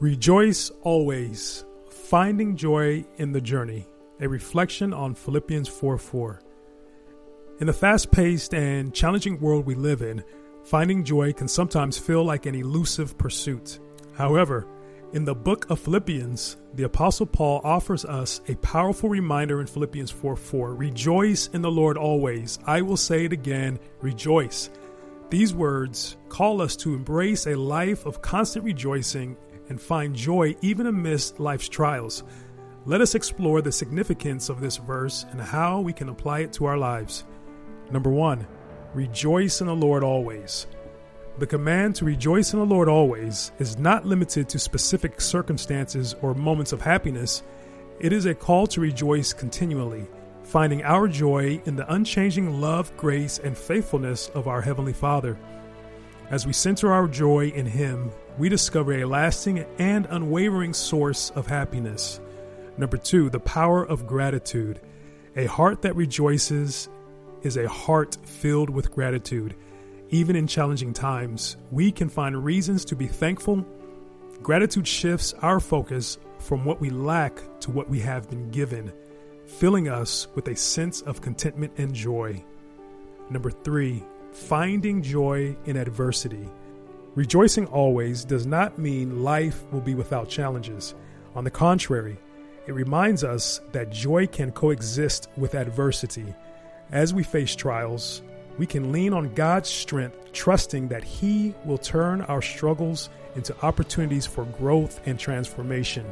Rejoice always, finding joy in the journey. A reflection on Philippians 4 4. In the fast paced and challenging world we live in, finding joy can sometimes feel like an elusive pursuit. However, in the book of Philippians, the Apostle Paul offers us a powerful reminder in Philippians 4 4. Rejoice in the Lord always. I will say it again, rejoice. These words call us to embrace a life of constant rejoicing and find joy even amidst life's trials. Let us explore the significance of this verse and how we can apply it to our lives. Number one, rejoice in the Lord always. The command to rejoice in the Lord always is not limited to specific circumstances or moments of happiness. It is a call to rejoice continually finding our joy in the unchanging love, grace, and faithfulness of our Heavenly Father. As we center our joy in Him, we discover a lasting and unwavering source of happiness. Number two, the power of gratitude. A heart that rejoices is a heart filled with gratitude. Even in challenging times, we can find reasons to be thankful. Gratitude shifts our focus from what we lack to what we have been given filling us with a sense of contentment and joy. Number three, finding joy in adversity. Rejoicing always does not mean life will be without challenges. On the contrary, it reminds us that joy can coexist with adversity. As we face trials, we can lean on God's strength, trusting that He will turn our struggles into opportunities for growth and transformation.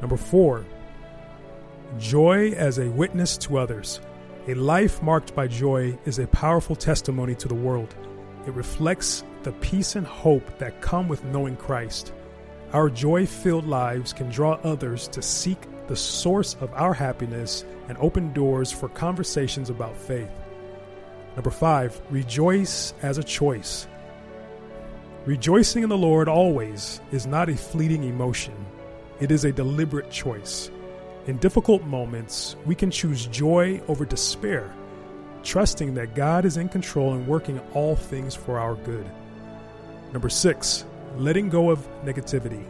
Number four, Joy as a witness to others. A life marked by joy is a powerful testimony to the world. It reflects the peace and hope that come with knowing Christ. Our joy filled lives can draw others to seek the source of our happiness and open doors for conversations about faith. Number five, rejoice as a choice. Rejoicing in the Lord always is not a fleeting emotion, it is a deliberate choice. In difficult moments, we can choose joy over despair, trusting that God is in control and working all things for our good. Number six, letting go of negativity.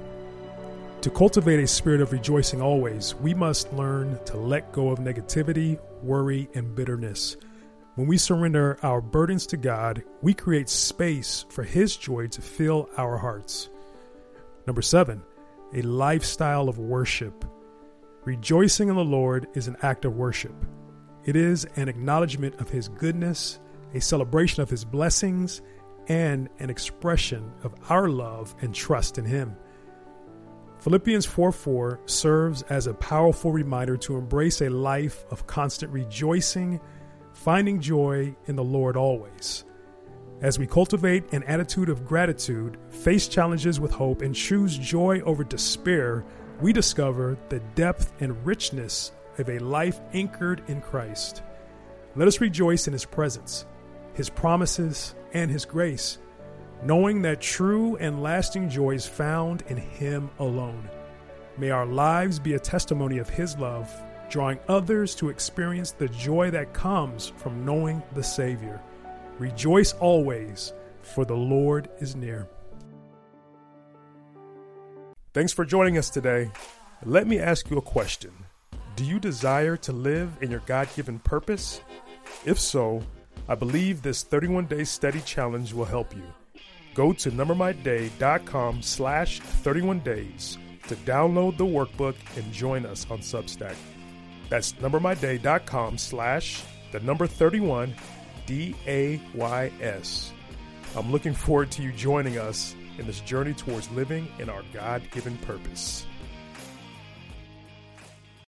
To cultivate a spirit of rejoicing always, we must learn to let go of negativity, worry, and bitterness. When we surrender our burdens to God, we create space for His joy to fill our hearts. Number seven, a lifestyle of worship. Rejoicing in the Lord is an act of worship. It is an acknowledgement of His goodness, a celebration of His blessings, and an expression of our love and trust in Him. Philippians 4 4 serves as a powerful reminder to embrace a life of constant rejoicing, finding joy in the Lord always. As we cultivate an attitude of gratitude, face challenges with hope, and choose joy over despair, we discover the depth and richness of a life anchored in Christ. Let us rejoice in His presence, His promises, and His grace, knowing that true and lasting joy is found in Him alone. May our lives be a testimony of His love, drawing others to experience the joy that comes from knowing the Savior. Rejoice always, for the Lord is near. Thanks for joining us today. Let me ask you a question Do you desire to live in your God given purpose? If so, I believe this 31 day study challenge will help you. Go to numbermyday.com slash 31 days to download the workbook and join us on Substack. That's numbermyday.com slash the number 31 D A Y S. I'm looking forward to you joining us in this journey towards living in our God given purpose.